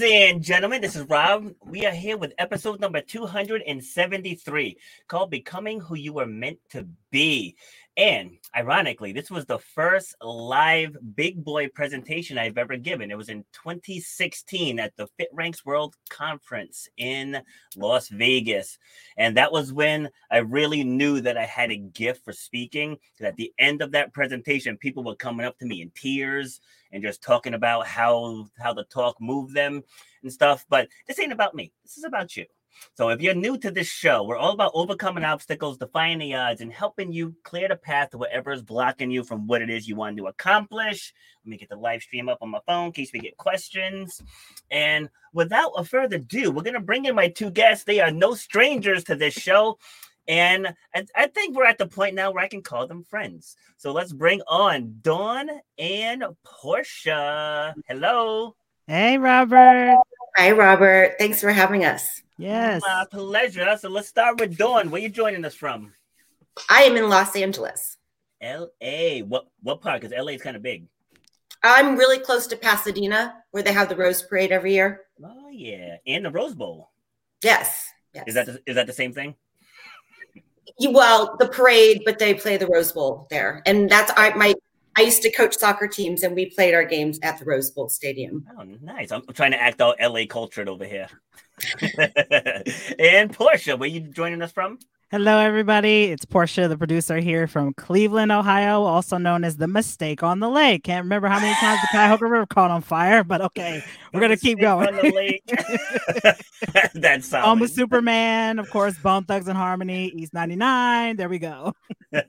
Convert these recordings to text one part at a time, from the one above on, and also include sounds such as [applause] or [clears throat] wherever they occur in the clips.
ladies and gentlemen. This is Rob. We are here with episode number 273 called Becoming Who You Were Meant to Be. And ironically, this was the first live big boy presentation I've ever given. It was in 2016 at the Fit Ranks World Conference in Las Vegas. And that was when I really knew that I had a gift for speaking. At the end of that presentation, people were coming up to me in tears and just talking about how how the talk moved them and stuff. But this ain't about me. This is about you. So if you're new to this show, we're all about overcoming obstacles, defying the odds, and helping you clear the path to whatever is blocking you from what it is you want to accomplish. Let me get the live stream up on my phone in case we get questions. And without a further ado, we're gonna bring in my two guests. They are no strangers to this show. And I, I think we're at the point now where I can call them friends. So let's bring on Dawn and Portia. Hello. Hey, Robert. Hi, Robert. Thanks for having us. Yes. My pleasure. So let's start with Dawn. Where are you joining us from? I am in Los Angeles. L.A. What what part? Because L.A. is kind of big. I'm really close to Pasadena, where they have the Rose Parade every year. Oh yeah, and the Rose Bowl. Yes. yes. Is that the, is that the same thing? Well, the parade, but they play the Rose Bowl there, and that's I my. I used to coach soccer teams, and we played our games at the Rose Bowl Stadium. Oh, nice! I'm trying to act all LA cultured over here. [laughs] and Portia, where you joining us from? Hello, everybody. It's Portia, the producer here from Cleveland, Ohio, also known as the Mistake on the Lake. Can't remember how many times the Cuyahoga River caught on fire, but okay, [laughs] we're gonna keep going. [laughs] [laughs] That's solid. On with Superman, of course, Bone Thugs-n-Harmony, East 99. There we go. all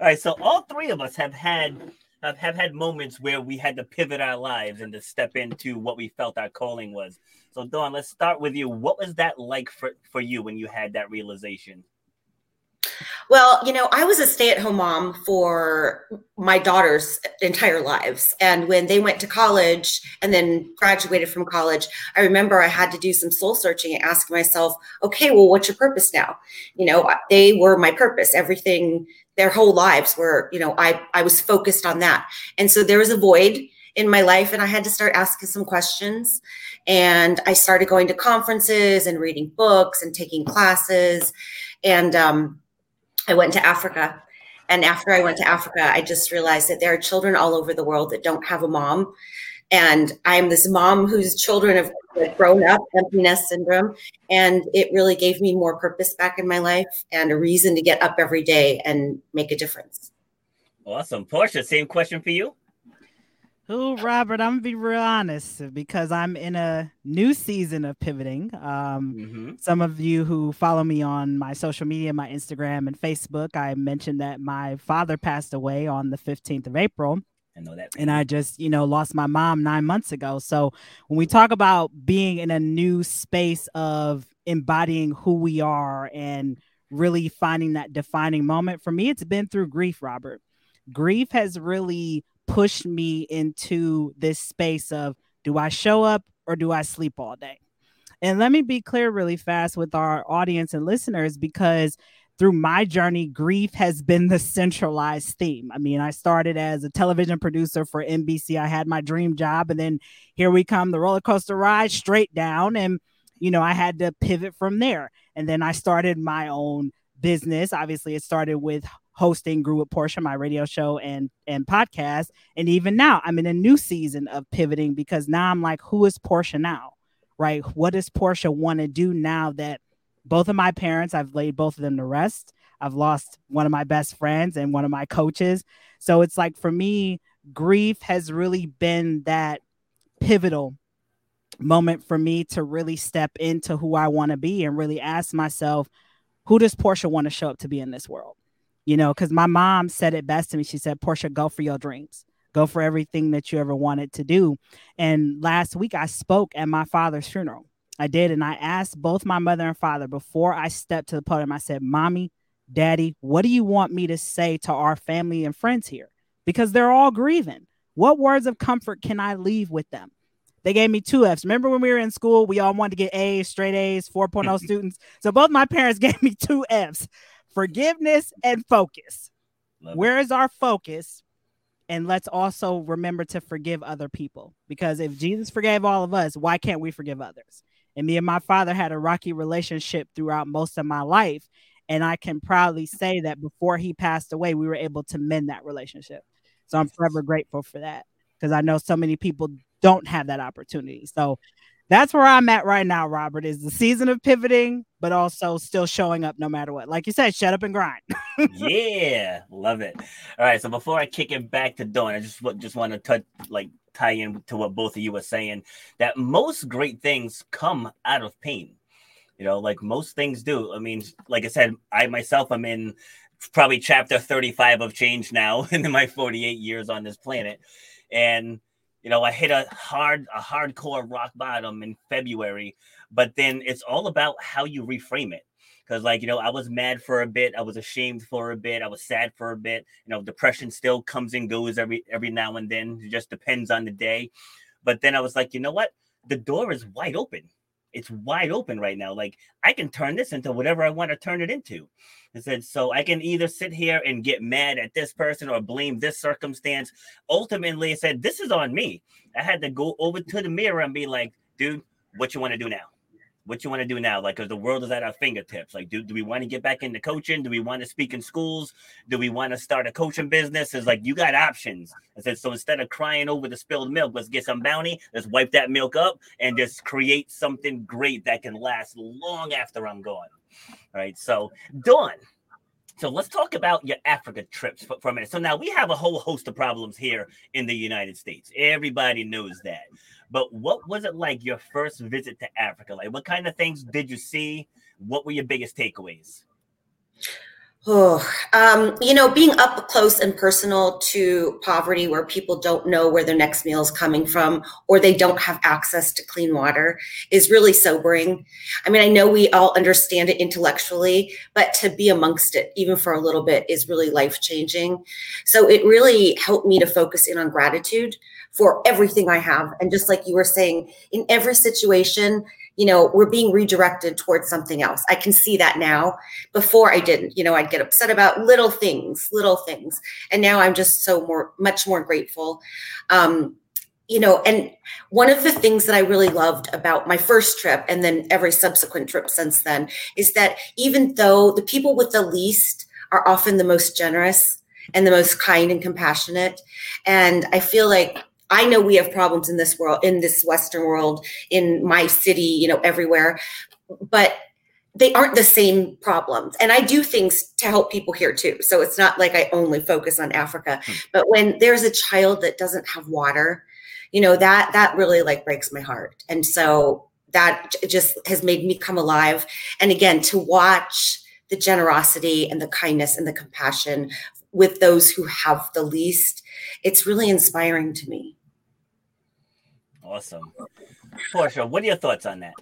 right, so all three of us have had have had moments where we had to pivot our lives and to step into what we felt our calling was. So, Dawn, let's start with you. What was that like for, for you when you had that realization? Well, you know, I was a stay at home mom for my daughters' entire lives. And when they went to college and then graduated from college, I remember I had to do some soul searching and ask myself, okay, well, what's your purpose now? You know, they were my purpose. Everything, their whole lives were, you know, I, I was focused on that. And so there was a void in my life and I had to start asking some questions. And I started going to conferences and reading books and taking classes. And um, I went to Africa. And after I went to Africa, I just realized that there are children all over the world that don't have a mom. And I'm this mom whose children have grown up, empty nest syndrome. And it really gave me more purpose back in my life and a reason to get up every day and make a difference. Awesome. Portia, same question for you. Who, Robert? I'm gonna be real honest because I'm in a new season of pivoting. Um, mm-hmm. Some of you who follow me on my social media, my Instagram and Facebook, I mentioned that my father passed away on the 15th of April. I know that. And I just, you know, lost my mom nine months ago. So when we talk about being in a new space of embodying who we are and really finding that defining moment, for me, it's been through grief, Robert. Grief has really pushed me into this space of do I show up or do I sleep all day? And let me be clear really fast with our audience and listeners because through my journey, grief has been the centralized theme. I mean, I started as a television producer for NBC. I had my dream job, and then here we come the roller coaster ride straight down. And, you know, I had to pivot from there. And then I started my own business. Obviously, it started with hosting Grew with Portia, my radio show and and podcast. And even now, I'm in a new season of pivoting because now I'm like, who is Portia now? Right? What does Portia want to do now that both of my parents, I've laid both of them to rest. I've lost one of my best friends and one of my coaches. So it's like for me, grief has really been that pivotal moment for me to really step into who I want to be and really ask myself, who does Portia want to show up to be in this world? You know, because my mom said it best to me. She said, Portia, go for your dreams, go for everything that you ever wanted to do. And last week I spoke at my father's funeral. I did. And I asked both my mother and father before I stepped to the podium, I said, Mommy, Daddy, what do you want me to say to our family and friends here? Because they're all grieving. What words of comfort can I leave with them? They gave me two F's. Remember when we were in school, we all wanted to get A's, straight A's, 4.0 [laughs] students. So both my parents [laughs] gave me two F's forgiveness and focus. Love Where it. is our focus? and let's also remember to forgive other people because if Jesus forgave all of us, why can't we forgive others? And me and my father had a rocky relationship throughout most of my life. And I can proudly say that before he passed away, we were able to mend that relationship. So I'm forever grateful for that because I know so many people don't have that opportunity. So that's where I'm at right now, Robert, is the season of pivoting, but also still showing up no matter what. Like you said, shut up and grind. [laughs] yeah, love it. All right. So before I kick it back to Dawn, I just just want to touch like tie in to what both of you were saying that most great things come out of pain. You know, like most things do. I mean, like I said, I myself am in probably chapter 35 of change now [laughs] in my 48 years on this planet. And you know, I hit a hard, a hardcore rock bottom in February, but then it's all about how you reframe it. Because, like, you know, I was mad for a bit, I was ashamed for a bit, I was sad for a bit. You know, depression still comes and goes every every now and then. It just depends on the day. But then I was like, you know what? The door is wide open. It's wide open right now. Like I can turn this into whatever I want to turn it into. I said, so I can either sit here and get mad at this person or blame this circumstance. Ultimately, I said, this is on me. I had to go over to the mirror and be like, dude, what you want to do now? What you want to do now? Like, because the world is at our fingertips. Like, do, do we want to get back into coaching? Do we want to speak in schools? Do we want to start a coaching business? It's like, you got options. I said, so instead of crying over the spilled milk, let's get some bounty. Let's wipe that milk up and just create something great that can last long after I'm gone. All right. So, Dawn. So let's talk about your Africa trips for, for, a minute. So now we have a whole host of problems here in the United States. Everybody knows that. But what was it like your first visit to Africa? Like, what kind of things did you see? What were your biggest takeaways? Oh, um, you know, being up close and personal to poverty where people don't know where their next meal is coming from or they don't have access to clean water is really sobering. I mean, I know we all understand it intellectually, but to be amongst it, even for a little bit, is really life changing. So it really helped me to focus in on gratitude for everything I have. And just like you were saying, in every situation, you know, we're being redirected towards something else. I can see that now. Before I didn't, you know, I'd get upset about little things, little things. And now I'm just so more, much more grateful. Um, you know, and one of the things that I really loved about my first trip and then every subsequent trip since then is that even though the people with the least are often the most generous and the most kind and compassionate, and I feel like I know we have problems in this world, in this Western world, in my city, you know, everywhere, but they aren't the same problems. And I do things to help people here too. So it's not like I only focus on Africa. Hmm. But when there's a child that doesn't have water, you know, that that really like breaks my heart. And so that just has made me come alive. And again, to watch the generosity and the kindness and the compassion with those who have the least, it's really inspiring to me. Awesome. Portia, what are your thoughts on that?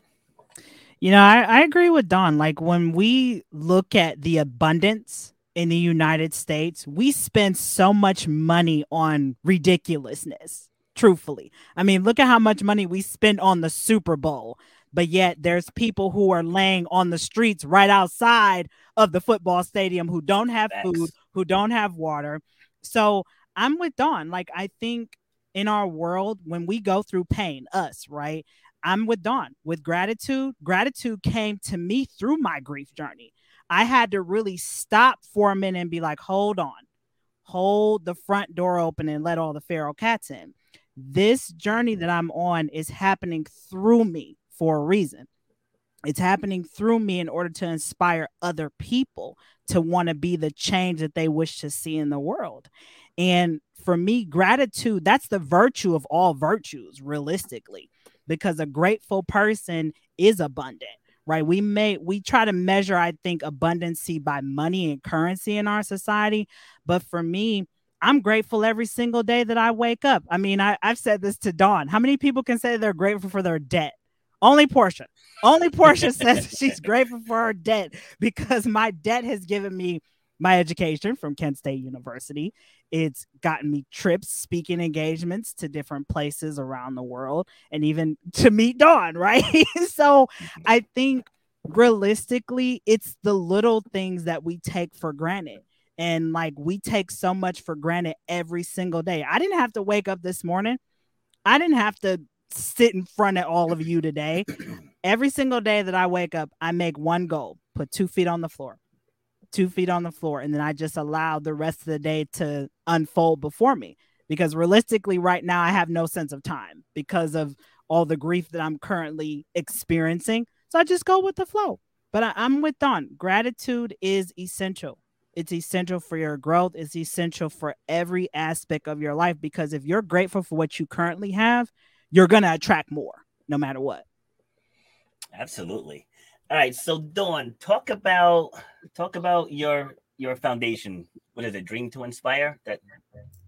You know, I, I agree with Dawn. Like when we look at the abundance in the United States, we spend so much money on ridiculousness, truthfully. I mean, look at how much money we spend on the Super Bowl, but yet there's people who are laying on the streets right outside of the football stadium who don't have Thanks. food, who don't have water. So I'm with Dawn. Like, I think in our world when we go through pain, us, right? I'm with Dawn with gratitude. Gratitude came to me through my grief journey. I had to really stop for a minute and be like, hold on, hold the front door open and let all the feral cats in. This journey that I'm on is happening through me for a reason. It's happening through me in order to inspire other people to want to be the change that they wish to see in the world. And for me, gratitude, that's the virtue of all virtues, realistically, because a grateful person is abundant, right? We may we try to measure, I think, abundancy by money and currency in our society. But for me, I'm grateful every single day that I wake up. I mean, I, I've said this to Dawn. How many people can say they're grateful for their debt? Only Portia. Only Portia [laughs] says she's grateful for her debt because my debt has given me my education from Kent State University. It's gotten me trips, speaking engagements to different places around the world, and even [laughs] to meet Dawn, right? [laughs] so mm-hmm. I think realistically, it's the little things that we take for granted. And like we take so much for granted every single day. I didn't have to wake up this morning. I didn't have to sit in front of all of you today. [clears throat] Every single day that I wake up, I make one goal put two feet on the floor, two feet on the floor. And then I just allow the rest of the day to unfold before me. Because realistically, right now, I have no sense of time because of all the grief that I'm currently experiencing. So I just go with the flow. But I, I'm with Dawn. Gratitude is essential. It's essential for your growth. It's essential for every aspect of your life because if you're grateful for what you currently have, you're going to attract more no matter what. Absolutely. All right, so Dawn, talk about talk about your your foundation. What is it? Dream to inspire. That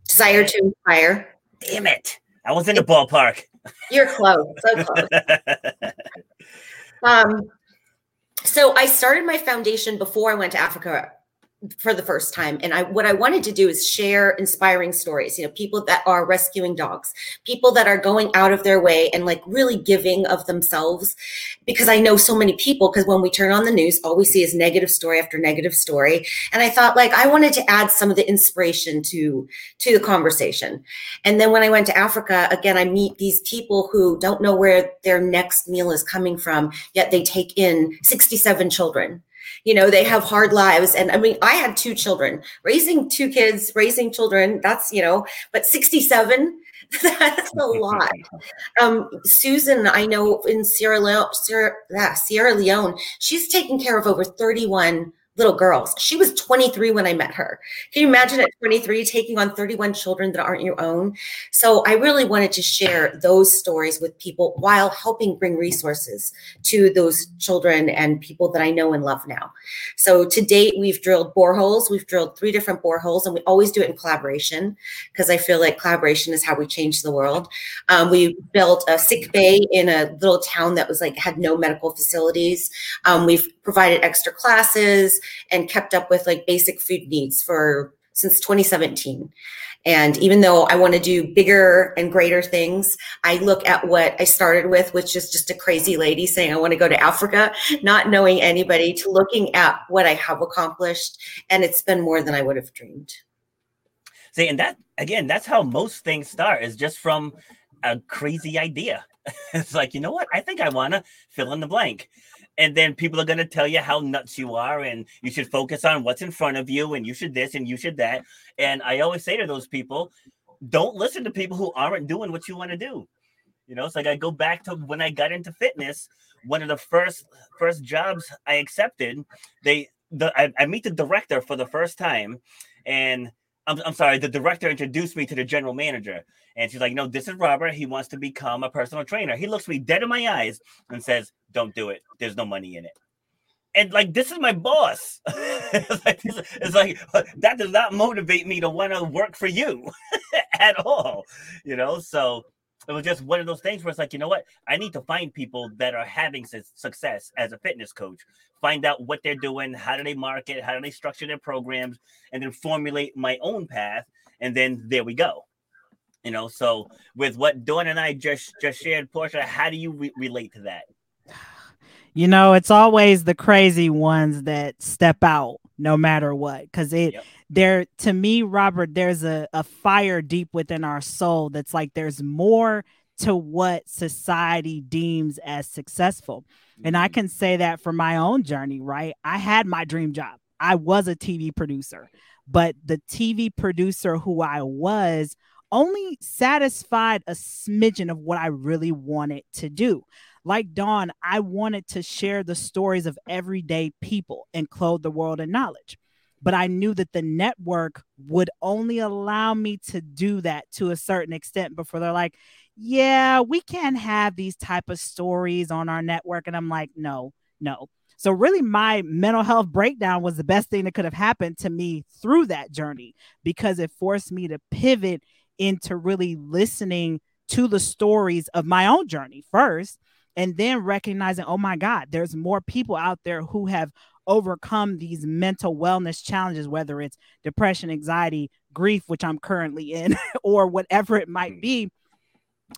desire to inspire. Damn it! I was in the ballpark. You're close, so [laughs] close. um, so I started my foundation before I went to Africa for the first time. And i what i wanted to do is share inspiring stories you know people that are rescuing dogs people that are going out of their way and like really giving of themselves. Because i know so many people because when we turn on the news all we see is negative story after negative story. And i thought like i wanted to add some of the inspiration to to the conversation. And then when i went to africa again i meet these people who don't know where their next meal is coming from yet they take in 67 children you know they have hard lives. And i mean i had two children raising two kids raising children that's you know but 67 [laughs] that's a lot. Um, susan i know in sierra leone sierra, yeah, sierra leone she's taking care of over 31 little girls. She was 23 when I met her. Can you imagine at 23 taking on 31 children that aren't your own? So I really wanted to share those stories with people while helping bring resources to those children and people that I know and love now. So to date, we've drilled boreholes. We've drilled three different boreholes, and we always do it in collaboration because I feel like collaboration is how we change the world. Um, we built a sick bay in a little town that was like had no medical facilities. Um, we've provided extra classes and kept up with like basic food needs for since 2017. And even though I want to do bigger and greater things, I look at what I started with, which is just a crazy lady saying, I want to go to Africa, not knowing anybody, to looking at what I have accomplished. And it's been more than I would have dreamed. See, and that, again, that's how most things start is just from a crazy idea. [laughs] it's like, you know what? I think I want to fill in the blank and then people are going to tell you how nuts you are and you should focus on what's in front of you and you should this and you should that. And i always say to those people don't listen to people who aren't doing what you want to do. You know it's like i go back to when i got into fitness one of the first first jobs i accepted they the I, I meet the director for the first time and I'm, I'm sorry, the director introduced me to the general manager. And she's like, No, this is Robert. He wants to become a personal trainer. He looks me dead in my eyes and says, Don't do it. There's no money in it. And like, this is my boss. [laughs] it's, like, it's like, that does not motivate me to want to work for you [laughs] at all. You know, so it was just one of those things where it's like, you know what? I need to find people that are having su- success as a fitness coach. Find out what they're doing, how do they market, how do they structure their programs, and then formulate my own path. And then there we go. You know, so with what Dawn and I just just shared, Portia, how do you re- relate to that? [sighs] You know, it's always the crazy ones that step out no matter what, because it yep. there to me robert there's a, a fire deep within our soul that's like there's more to what society deems as successful. And i mm-hmm. can say that for my own journey right? I had my dream job. I was a tv producer but the tv producer who i was only satisfied a smidgen of what i really wanted to do like Dawn, I wanted to share the stories of everyday people and clothe the world in knowledge but I knew that the network would only allow me to do that to a certain extent before they're like, yeah, we can't have these type of stories on our network. And I'm like, no, no. So really my mental health breakdown was the best thing that could have happened to me through that journey because it forced me to pivot into really listening to the stories of my own journey first and then recognizing, oh my God, there's more people out there who have overcome these mental wellness challenges, whether it's depression, anxiety, grief, which I'm currently in, [laughs] or whatever it might mm. be.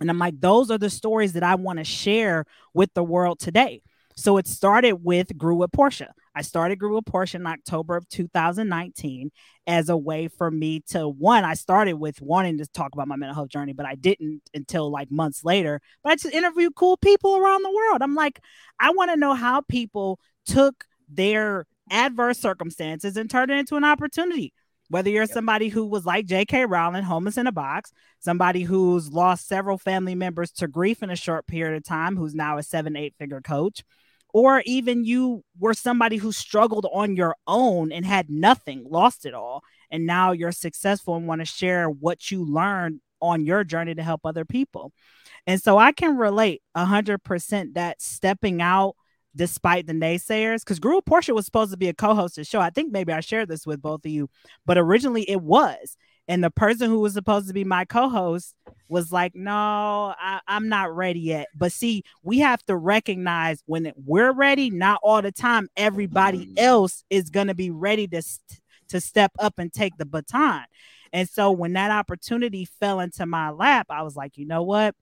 And I'm like, those are the stories that I want to share with the world today. So it started with Grew with Portia. I started Grew with Portia in October of 2019 as a way for me to one. I started with wanting to talk about my mental health journey, but I didn't until like months later. But I just interviewed cool people around the world. I'm like, I want to know how people took their adverse circumstances and turned it into an opportunity. Whether you're somebody who was like J.K. Rowling, homeless in a box, somebody who's lost several family members to grief in a short period of time, who's now a seven, eight figure coach, or even you were somebody who struggled on your own and had nothing, lost it all, and now you're successful and want to share what you learned on your journey to help other people. And so I can relate 100% that stepping out despite the naysayers because Grew Portia was supposed to be a co-hosted show. I think maybe I shared this with both of you, but originally it was. And the person who was supposed to be my co-host was like, "No, I, am not ready yet." But see, we have to recognize when we're ready. Not all the time, everybody mm. else is going to be ready to to step up and take the baton. And so when that opportunity fell into my lap, I was like, you know what?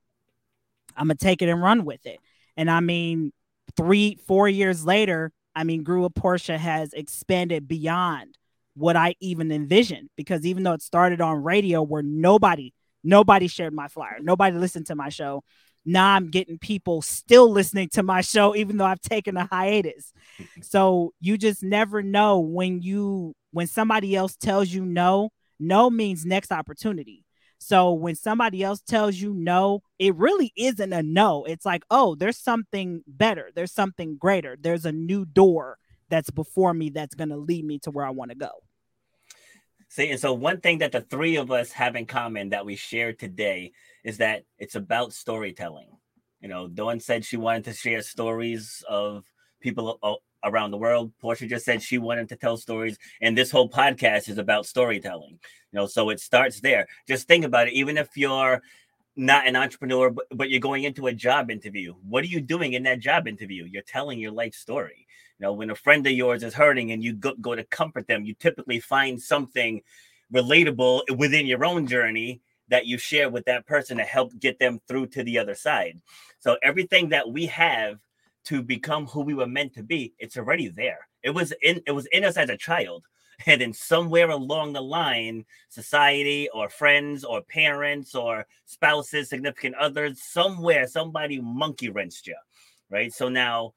I'm gonna take it and run with it. And I mean, three, four years later, I mean, Grew with Portia has expanded beyond what I even envisioned because even though it started on radio where nobody, nobody shared my flyer, nobody listened to my show. Now I'm getting people still listening to my show, [laughs] even though I've taken a hiatus. Mm-hmm. so you just never know when you when somebody else tells you no, no means next opportunity. So when somebody else tells you no, it really isn't a no. It's like, oh, there's something better. There's something greater. There's a new door that's before me that's going to lead me to where I want to go. See, and so one thing that the three of us have in common that we share today is that it's about storytelling. You know, Dawn said she wanted to share stories of people around the world. Portia just said she wanted to tell stories, and this whole podcast is about storytelling. You know, so it starts there. Just think about it. Even if you're not an entrepreneur, but, but you're going into a job interview, what are you doing in that job interview? You're telling your life story. You know, when a friend of yours is hurting and you go, go to comfort them, you typically find something relatable within your own journey that you share with that person to help get them through to the other side. So everything that we have to become who we were meant to be, it's already there. It was in it was in us as a child. [laughs] And then somewhere along the line, society or friends or parents or spouses, significant others, somewhere somebody monkey wrenched you. Right. So now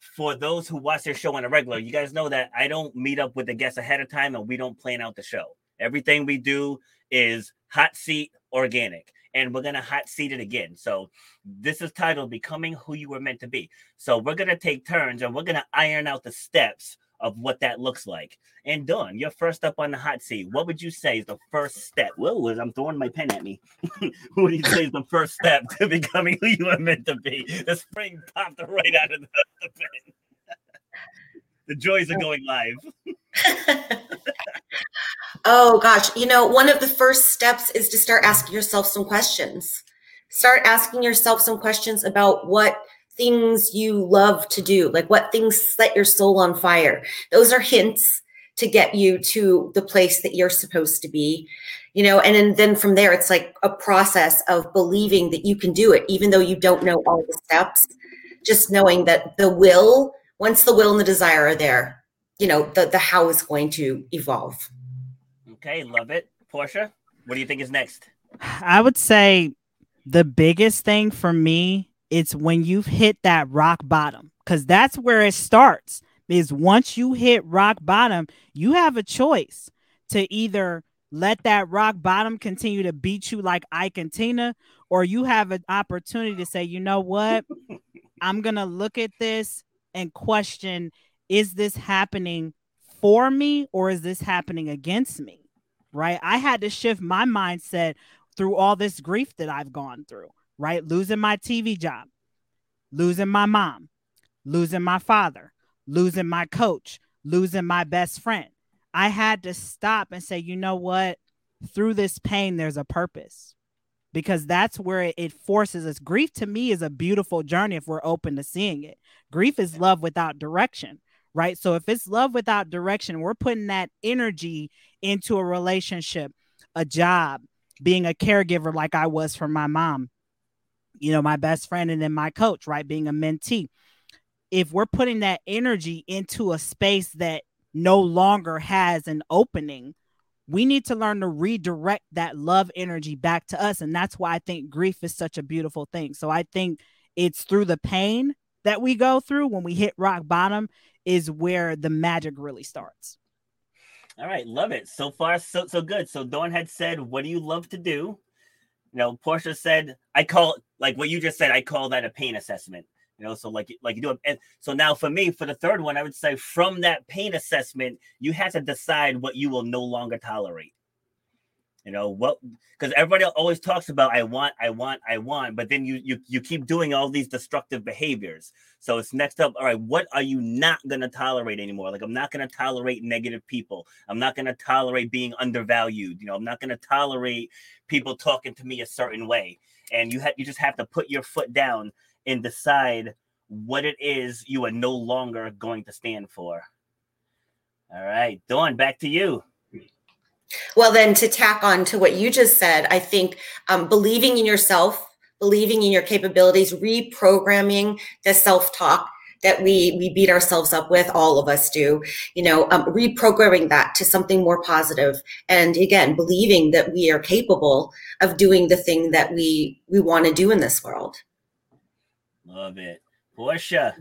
for those who watch their show on a regular, you guys know that I don't meet up with the guests ahead of time and we don't plan out the show. Everything we do is hot seat organic and we're gonna hot seat it again. So this is titled Becoming Who You Were Meant to Be. So we're gonna take turns and we're gonna iron out the steps of what that looks like. And Dawn, you're first up on the hot seat. What would you say is the first step? Whoa, I'm throwing my pen at me. [laughs] what do you say is the first step to [laughs] becoming who you are meant to be? The spring popped right out of the, the pen. the joys of going live. [laughs] oh gosh, you know, one of the first steps is to start asking yourself some questions. Start asking yourself some questions about what things you love to do, like what things set your soul on fire. Those are hints to get you to the place that you're supposed to be you know and then, then from there it's like a process of believing that you can do it even though you don't know all the steps. Just knowing that the will once the will and the desire are there you know the the how is going to evolve. Okay love it. Portia what do you think is next? I would say the biggest thing for me it's when you've hit that rock bottom because that's where it starts is once you hit rock bottom you have a choice to either let that rock bottom continue to beat you like Ike and Tina, or you have an opportunity to say, you know what, I'm gonna look at this and question is this happening for me or is this happening against me? Right. I had to shift my mindset through all this grief that I've gone through, right? Losing my TV job, losing my mom, losing my father, losing my coach, losing my best friend. I had to stop and say, you know what? Through this pain, there's a purpose because that's where it forces us. Grief to me is a beautiful journey if we're open to seeing it. Grief is love without direction, right? So if it's love without direction, we're putting that energy into a relationship, a job, being a caregiver like I was for my mom, you know, my best friend, and then my coach, right? Being a mentee. if we're putting that energy into a space that no longer has an opening, we need to learn to redirect that love energy back to us. And that's why I think grief is such a beautiful thing. So I think it's through the pain that we go through when we hit rock bottom is where the magic really starts. All right, love it. So far, so so good. So Dawn had said, "What do you love to do?" You know, Portia said, "I call like what you just said. I call that a pain assessment." You know, so like like you do. it. And so now for me, for the third one, I would say from that pain assessment, you have to decide what you will no longer tolerate. You know what? Because everybody always talks about I want, I want, I want, but then you you you keep doing all these destructive behaviors. So it's next up. All right, what are you not gonna tolerate anymore? Like I'm not gonna tolerate negative people. I'm not gonna tolerate being undervalued. You know, I'm not gonna tolerate people talking to me a certain way. And you have you just have to put your foot down and decide what it is you are no longer going to stand for. All right, Dawn, back to you. Well, then to tack on to what you just said, I think um, believing in yourself, believing in your capabilities, reprogramming the self talk that we we beat ourselves up with all of us do you know um, reprogramming that to something more positive. And again believing that we are capable of doing the thing that we we want to do in this world. Love it. Portia.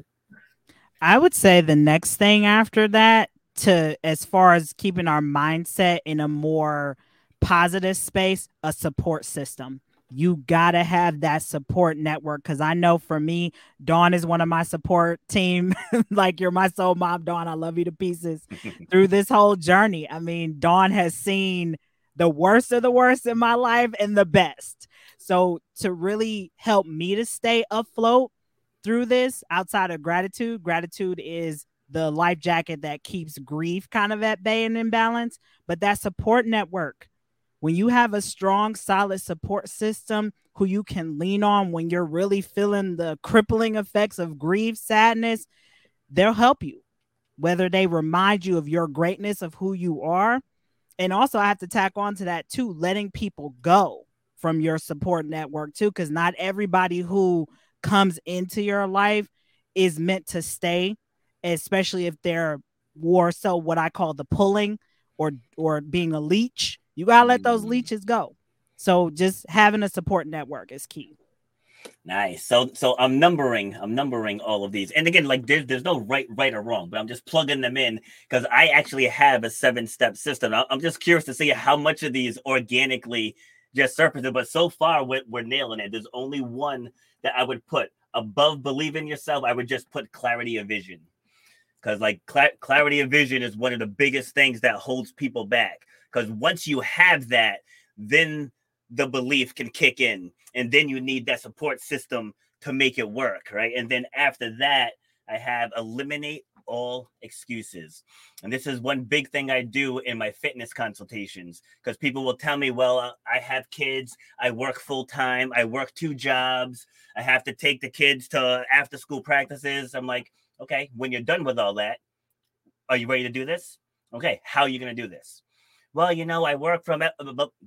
I would say the next thing after that to as far as keeping our mindset in a more positive space, a support system. You gotta have that support network because I know for me, Dawn is one of my support team. [laughs] like you're my soul mom, Dawn. I love you to pieces [laughs] through this whole journey. I mean, Dawn has seen the worst of the worst in my life and the best. So to really help me to stay afloat through this outside of gratitude, gratitude is the life jacket that keeps grief kind of at bay and in balance, but that support network. When you have a strong, solid support system who you can lean on when you're really feeling the crippling effects of grief, sadness, they'll help you. Whether they remind you of your greatness of who you are. And also, I have to tack on to that too, letting people go from your support network too, because not everybody who comes into your life is meant to stay especially if they're more so what I call the pulling or or being a leech. You gotta let those mm. leeches go. So just having a support network is key. Nice. So so I'm numbering I'm numbering all of these. And again, like there's there's no right right or wrong, but I'm just plugging them in because I actually have a seven step system. I'm just curious to see how much of these organically just surfaced. But so far we're, we're nailing it. There's only one that I would put above believe in yourself. I would just put clarity of vision because like cl- clarity of vision is one of the biggest things that holds people back. Because once you have that then the belief can kick in and then you need that support system to make it work right? And then after that i have eliminate all excuses. And this is one big thing i do in my fitness consultations because people will tell me well uh, i have kids i work full time i work two jobs i have to take the kids to after school practices. I'm like Okay, when you're done with all that, are you ready to do this? Okay, how are you going to do this? Well, you know, I work from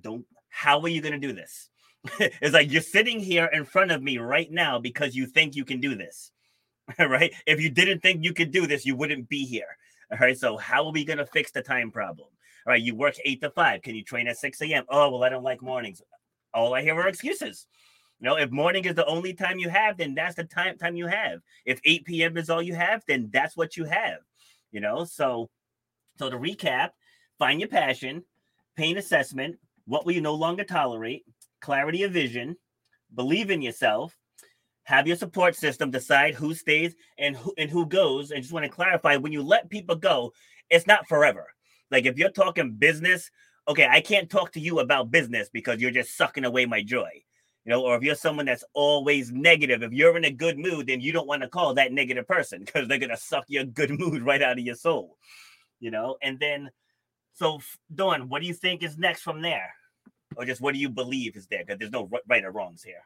don't. How are you going to do this? [laughs] it's like you're sitting here in front of me right now because you think you can do this, [laughs] right? If you didn't think you could do this, you wouldn't be here. All right. So how are we going to fix the time problem? All right. You work eight to five. Can you train at 6 a.m.? Oh, well, I don't like mornings. All I hear are excuses. You know, if morning is the only time you have, then that's the time time you have. If 8 p.m. is all you have, then that's what you have. You know, so so to recap, find your passion, pain assessment, what will you no longer tolerate, clarity of vision, believe in yourself, have your support system decide who stays and who and who goes. And just want to clarify when you let people go, it's not forever. Like if you're talking business, okay, I can't talk to you about business because you're just sucking away my joy you know, or if you're someone that's always negative, if you're in a good mood, then you don't want to call that negative person because they're gonna suck your good [laughs] mood right out of your soul, you know. And then, so Dawn, what do you think is next from there, or just what do you believe is there? Because there's no right or wrongs here.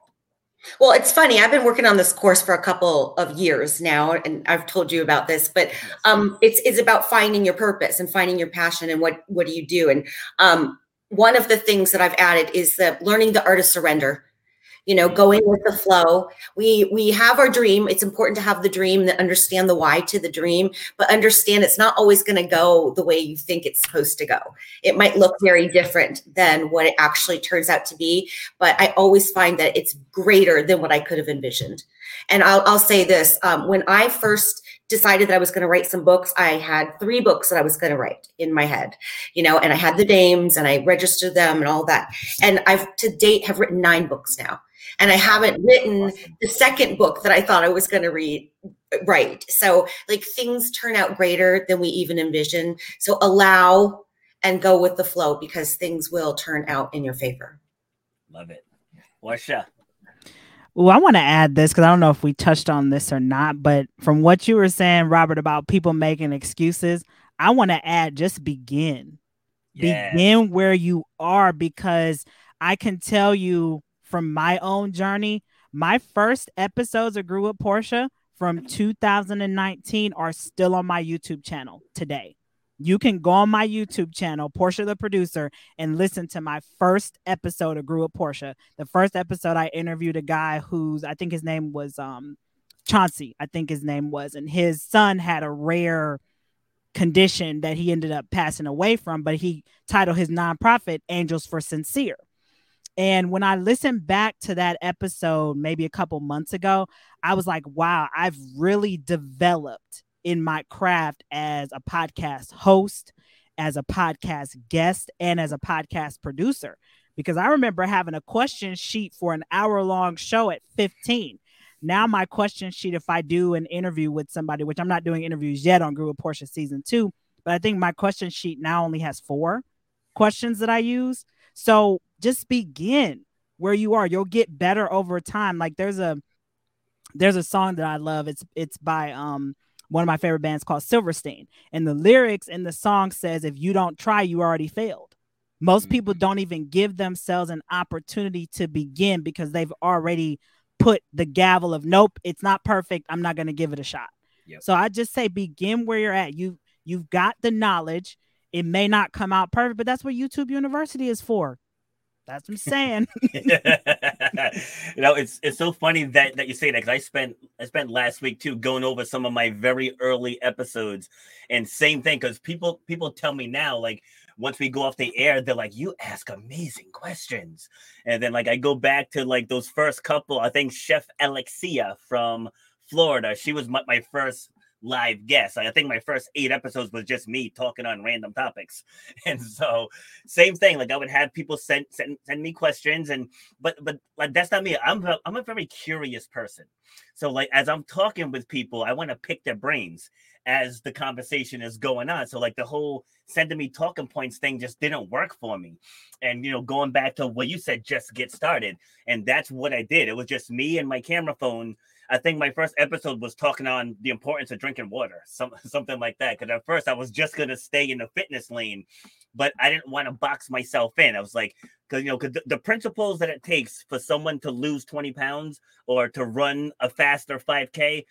Well, it's funny. I've been working on this course for a couple of years now, and I've told you about this. But um, it's it's about finding your purpose and finding your passion and what what do you do. And um, one of the things that I've added is that learning the art of surrender you know going with the flow. We we have our dream. It's important to have the dream that understand the why to the dream but understand it's not always going to go the way you think it's supposed to go. It might look very different than what it actually turns out to be but i always find that it's greater than what i could have envisioned. And i'll, I'll say this um, when i first decided that I was going to write some books. I had three books that I was going to write in my head, you know, and I had the names and I registered them and all that. And I've to date have written nine books now and I haven't written the second book that I thought I was going to read right. So like things turn out greater than we even envision. So allow and go with the flow because things will turn out in your favor. Love it. Portia. Well, I want to add this because I don't know if we touched on this or not, but from what you were saying, Robert, about people making excuses, I want to add just begin. Yes. Begin where you are because I can tell you from my own journey, my first episodes of Grew with Portia from 2019 are still on my YouTube channel today. You can go on my YouTube channel, Portia the producer, and listen to my first episode of Grew Up Portia. The first episode I interviewed a guy who's I think his name was um Chauncey, I think his name was, and his son had a rare condition that he ended up passing away from, but he titled his nonprofit Angels for Sincere. And when I listened back to that episode, maybe a couple months ago, I was like, wow, I've really developed in my craft as a podcast host, as a podcast guest, and as a podcast producer. Because I remember having a question sheet for an hour long show at 15. Now, my question sheet, if I do an interview with somebody, which I'm not doing interviews yet on Grew with Portia season two, but I think my question sheet now only has four questions that I use. So just begin where you are. You'll get better over time. Like there's a there's a song that I love. It's it's by um one of my favorite bands called Silverstein. And the lyrics in the song says if you don't try, you already failed. Most people mm-hmm. don't even give themselves an opportunity to begin because they've already put the gavel of nope, it's not perfect. I'm not going to give it a shot. Yep. So I just say begin where you're at. You you've got the knowledge. It may not come out perfect, but that's what YouTube University is for. That's what I'm saying. [laughs] [laughs] [laughs] you know, it's it's so funny that that you say that because I spent I spent last week too going over some of my very early episodes, and same thing because people people tell me now like once we go off the air, they're like, you ask amazing questions. And then like I go back to like those first couple, I think Chef Alexia from Florida, she was my, my first live guests. I think my first eight episodes was just me talking on random topics, [laughs] and so same thing. Like I would have people send send, send me questions, and but but like that's not me. I'm a, I'm a very curious person. So like as I'm talking with people, I want to pick their brains as the conversation is going on. So like the whole sending me talking points thing just didn't work for me. And you know, going back to what you said, just get started, and that's what I did. It was just me and my camera phone I think my first episode was talking on the importance of drinking water, some, [laughs] something like that. Because at first I was just gonna stay in the fitness lane, but I didn't want to box myself in. I was like, because you know, cause the, the principles that it takes for someone to lose 20 pounds or to run a faster 5K,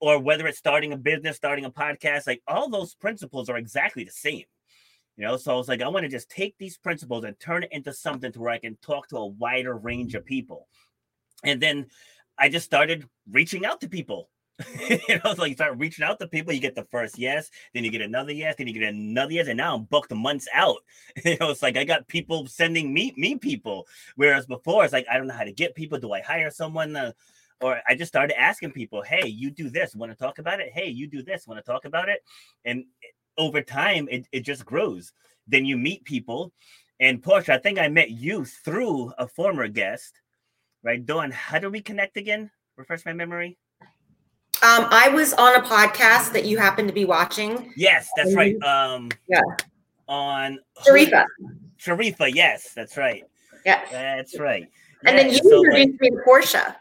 or whether it's starting a business, starting a podcast, like all those principles are exactly the same. You know, so I was like, I want to just take these principles and turn it into something to where I can talk to a wider range of people. And then I just started reaching out to people. [laughs] you know, so you start reaching out to people, you get the first yes, then you get another yes, then you get another yes, and now I'm booked months out. [laughs] you know, it's like I got people sending me me people, whereas before it's like I don't know how to get people. Do I hire someone? Uh, or I just started asking people, "Hey, you do this? Want to talk about it? Hey, you do this? Want to talk about it?" And over time, it it just grows. Then you meet people, and Portia, I think I met you through a former guest right? Dawn, how do we connect again? Refresh my memory. Um, I was on a podcast that you happened to be watching. Yes, that's right. Um, yeah. On Sharifa. Sharifa, yes, that's right. Yes. That's right. And then you so introduced like, me to Portia.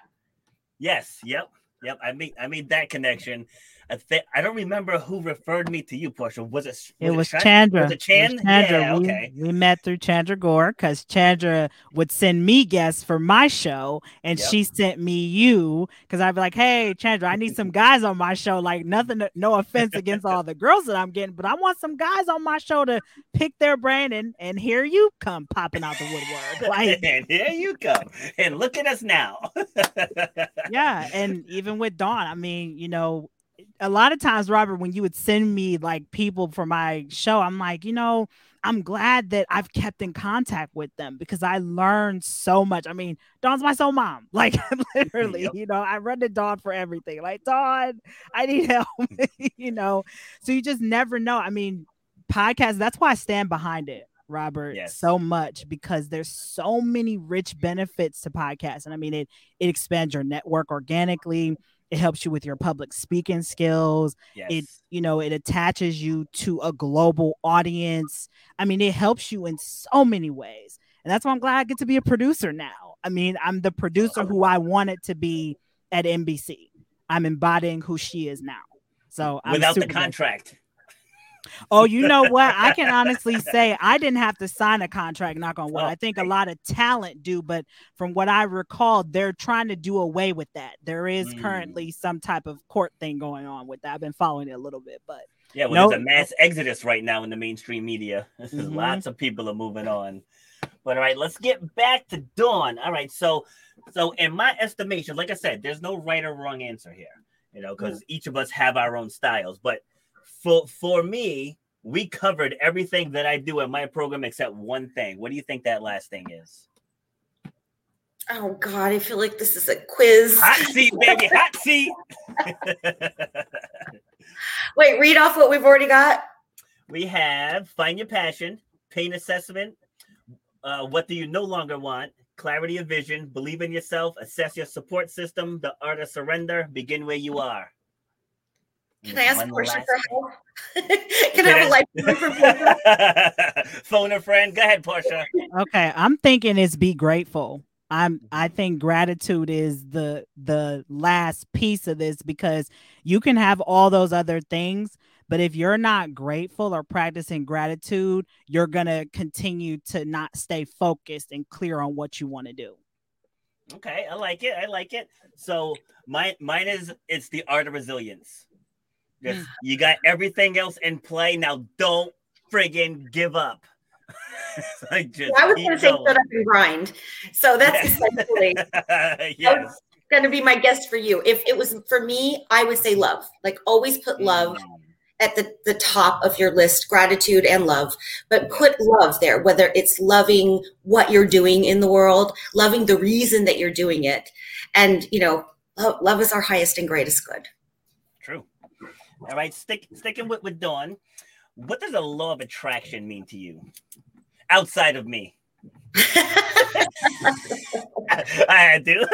Yes. Yep. Yep. I made I made that connection. I, I don't remember who referred me to you, Portia. Was it? Was it was Chandra. Was it Chan? It was Chandra. Yeah, we, okay. we met through Chandra Gore because Chandra would send me guests for my show, and Yep. she sent me you because I'd be like, "Hey, Chandra, I need some [laughs] guys on my show. Like, nothing, no offense against all the girls that I'm getting, but I want some guys on my show to pick their brain, and and here you come popping out the woodwork, [laughs] like." and here you come. And look at us now. [laughs] yeah and even with dawn i mean you know a lot of times robert when you would send me like people for my show i'm like you know i'm glad that i've kept in contact with them because i learned so much i mean dawn's my soul mom [laughs] like [laughs] literally Yep. you know i run to dawn for everything like dawn i need help [laughs] you know so you just never know i mean podcast that's why i stand behind it Robert, Yes. so much because there's so many rich benefits to podcasts. And I mean, it it expands your network organically. It helps you with your public speaking skills. yes. It, you know, it attaches you to a global audience. I mean, it helps you in so many ways. And that's why I'm glad I get to be a producer now. I mean, I'm the producer who I wanted to be at NBC. I'm embodying who she is now. So I'm Without the contract. Oh, you know what? I can honestly say I didn't have to sign a contract, knock on wood. Oh, I think a lot of talent do, but from what I recall, they're trying to do away with that. There is Mm. currently some type of court thing going on with that. I've been following it a little bit, but Yeah, well, No- there's a mass exodus right now in the mainstream media. [laughs] Mhm. Lots of people are moving on. But all right, let's get back to Dawn. All right, so so in my estimation, like I said, there's no right or wrong answer here, you know, because each of us have our own styles. But for for me, we covered everything that I do in my program except one thing. What do you think that last thing is? Oh God, I feel like this is a quiz. Hot seat, baby, hot [laughs] seat. Wait, read off what we've already got. we have find your passion, pain assessment. Uh, what do you no longer want? Clarity of vision, believe in yourself, assess your support system, the art of surrender, begin where you are. Can I ask One Portia last for help? [laughs] Can I have a life for Portia? [laughs] Phone a friend. Go ahead, Portia. okay. I'm thinking it's be grateful. I'm mm-hmm. I think gratitude is the the last piece of this because you can have all those other things, but if you're not grateful or practicing gratitude, you're gonna continue to not stay focused and clear on what you want to do. Okay, I like it. I like it. So mine mine is it's the art of resilience. Just, Mm. you got everything else in play. Now don't friggin' give up. [laughs] like just I was going to say shut up and grind. So that's essentially yes. going to be my guess for you. If it was for me, I would say love. Like always put love Mm. at the, the top of your list, gratitude and love. But put love there, whether it's loving what you're doing in the world, loving the reason that you're doing it. And, you know, love, love is our highest and greatest good. True. All right, stick sticking with, with Dawn. What does the law of attraction mean to you? Outside of me. [laughs] I had to.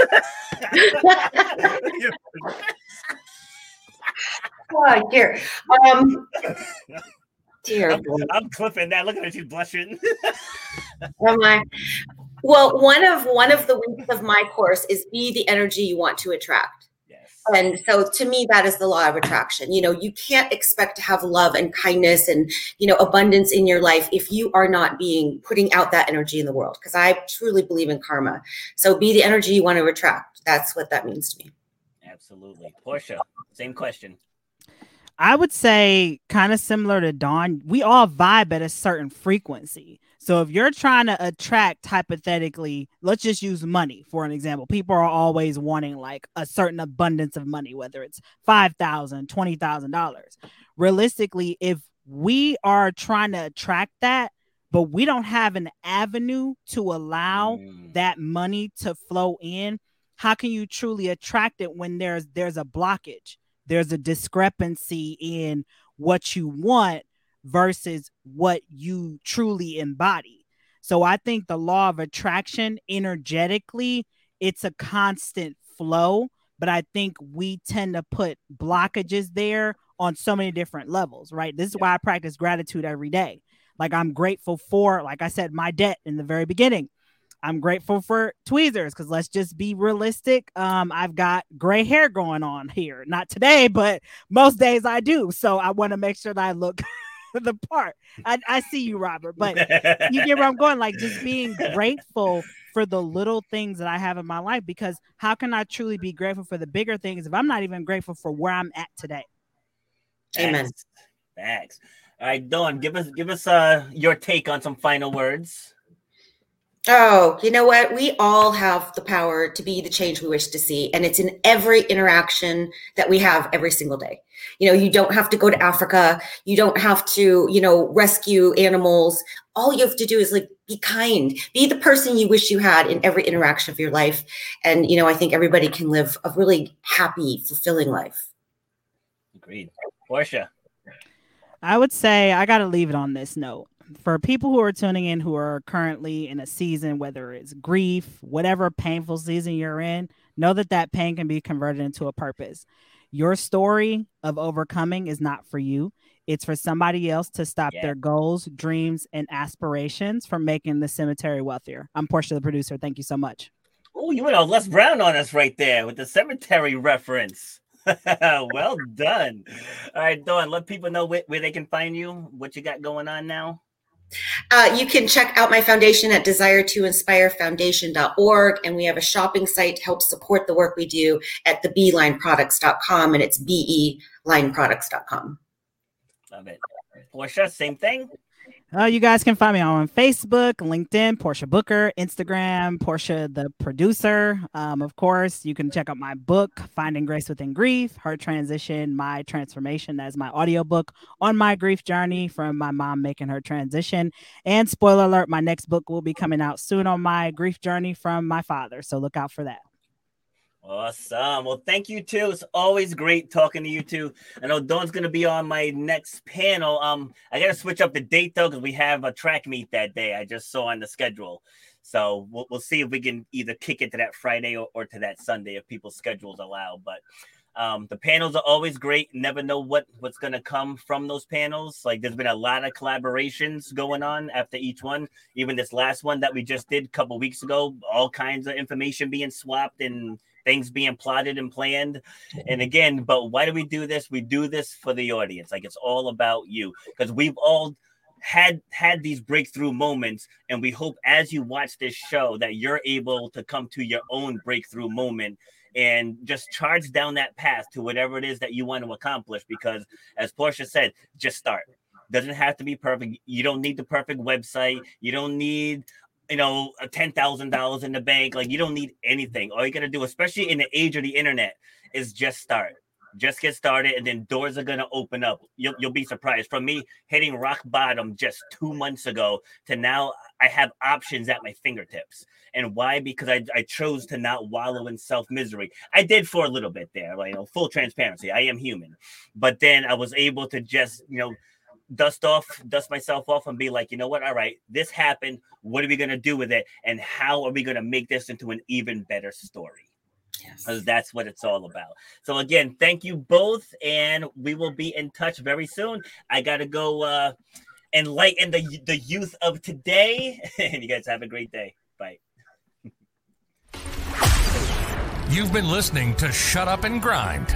oh, dear. Um, dear I'm. I'm clipping that. Look at her, she's blushing. Am I? Well, one of one of the weeks of my course is be the energy you want to attract. Yes. And so to me, that is the law of attraction. You know, you can't expect to have love and kindness and, you know, abundance in your life if you are not being putting out that energy in the world. Because I truly believe in karma. So be the energy you want to attract. That's what that means to me. Absolutely. Portia, same question. I would say kind of similar to Dawn, we all vibe at a certain frequency. So if you're trying to attract hypothetically, let's just use money for an example. People are always wanting like a certain abundance of money, whether it's $5,000, $20,000. Realistically, if we are trying to attract that, but we don't have an avenue to allow Mm, that money to flow in how can you truly attract it when there's there's a blockage there's a discrepancy in what you want versus what you truly embody so i think the law of attraction energetically it's a constant flow but i think we tend to put blockages there on so many different levels right this is why i practice gratitude every day like i'm grateful for like i said my debt in the very beginning I'm grateful for tweezers because let's just be realistic. Um, I've got gray hair going on here. Not today, but most days I do. So I want to make sure that I look [laughs] [laughs] the part. I, I see you, Robert, but [laughs] you get where I'm going. Like just being grateful for the little things that I have in my life because how can I truly be grateful for the bigger things if I'm not even grateful for where I'm at today? Amen. Thanks. All right, Dawn, give us give us uh your take on some final words. Oh, you know what? We all have the power to be the change we wish to see. And it's in every interaction that we have every single day. You know, you don't have to go to Africa. You don't have to, you know, rescue animals. All you have to do is like be kind, be the person you wish you had in every interaction of your life. And, you know, I think everybody can live a really happy, fulfilling life. Agreed. Portia. I would say I got to leave it on this note for people who are tuning in who are currently in a season, whether it's grief, whatever painful season you're in, know that that pain can be converted into a purpose. Your story of overcoming is not for you. It's for somebody else to stop yeah. their goals, dreams, and aspirations from making the cemetery wealthier. I'm Portia, the producer. Thank you so much. Oh, you went all Les Brown on us right there with the cemetery reference. [laughs] well done. All right, Dawn, let people know where, where they can find you, what you got going on now. Uh, you can check out my foundation at desire to inspire foundation.org. And we have a shopping site to help support the work we do at the beelineproducts.com. And it's be-lineproducts.com. Love it. Portia, same thing. Uh, you guys can find me on Facebook, LinkedIn, Portia Booker, Instagram, Portia the producer. Um, of course, you can check out my book, Finding Grace Within Grief, Her Transition, My Transformation. That is my audiobook on my grief journey from my mom making her transition. And spoiler alert, my next book will be coming out soon on my grief journey from my father. So look out for that. Awesome. Well, thank you too. It's always great talking to you too. I know Dawn's gonna be on my next panel. Um, I gotta switch up the date though because we have a track meet that day. I just saw on the schedule, so we'll, we'll see if we can either kick it to that Friday or, or to that Sunday if people's schedules allow. But um, the panels are always great. Never know what what's gonna come from those panels. Like there's been a lot of collaborations going on after each one. Even this last one that we just did a couple weeks ago, all kinds of information being swapped and things being plotted and planned. And again, but why do we do this? We do this for the audience. Like it's all about you because we've all had had these breakthrough moments and we hope as you watch this show that you're able to come to your own breakthrough moment and just charge down that path to whatever it is that you want to accomplish because as portia said just start doesn't have to be perfect you don't need the perfect website you don't need you know, ten thousand dollars in the bank. Like you don't need anything. All you gotta do, especially in the age of the internet, is just start. Just get started, and then doors are gonna open up. You'll, you'll be surprised. From me hitting rock bottom just two months ago to now, I have options at my fingertips. And why? Because I, I chose to not wallow in self misery. I did for a little bit there, like you know, full transparency. I am human, but then I was able to just you know dust off, dust myself off, and be like, you know what? All right, this happened. What are we gonna do with it? And how are we gonna make this into an even better story? Because yes. that's what it's all about. So again, thank you both, and we will be in touch very soon. I gotta go uh enlighten the the youth of today, [laughs] and you guys have a great day. Bye. You've been listening to Shut Up and Grind.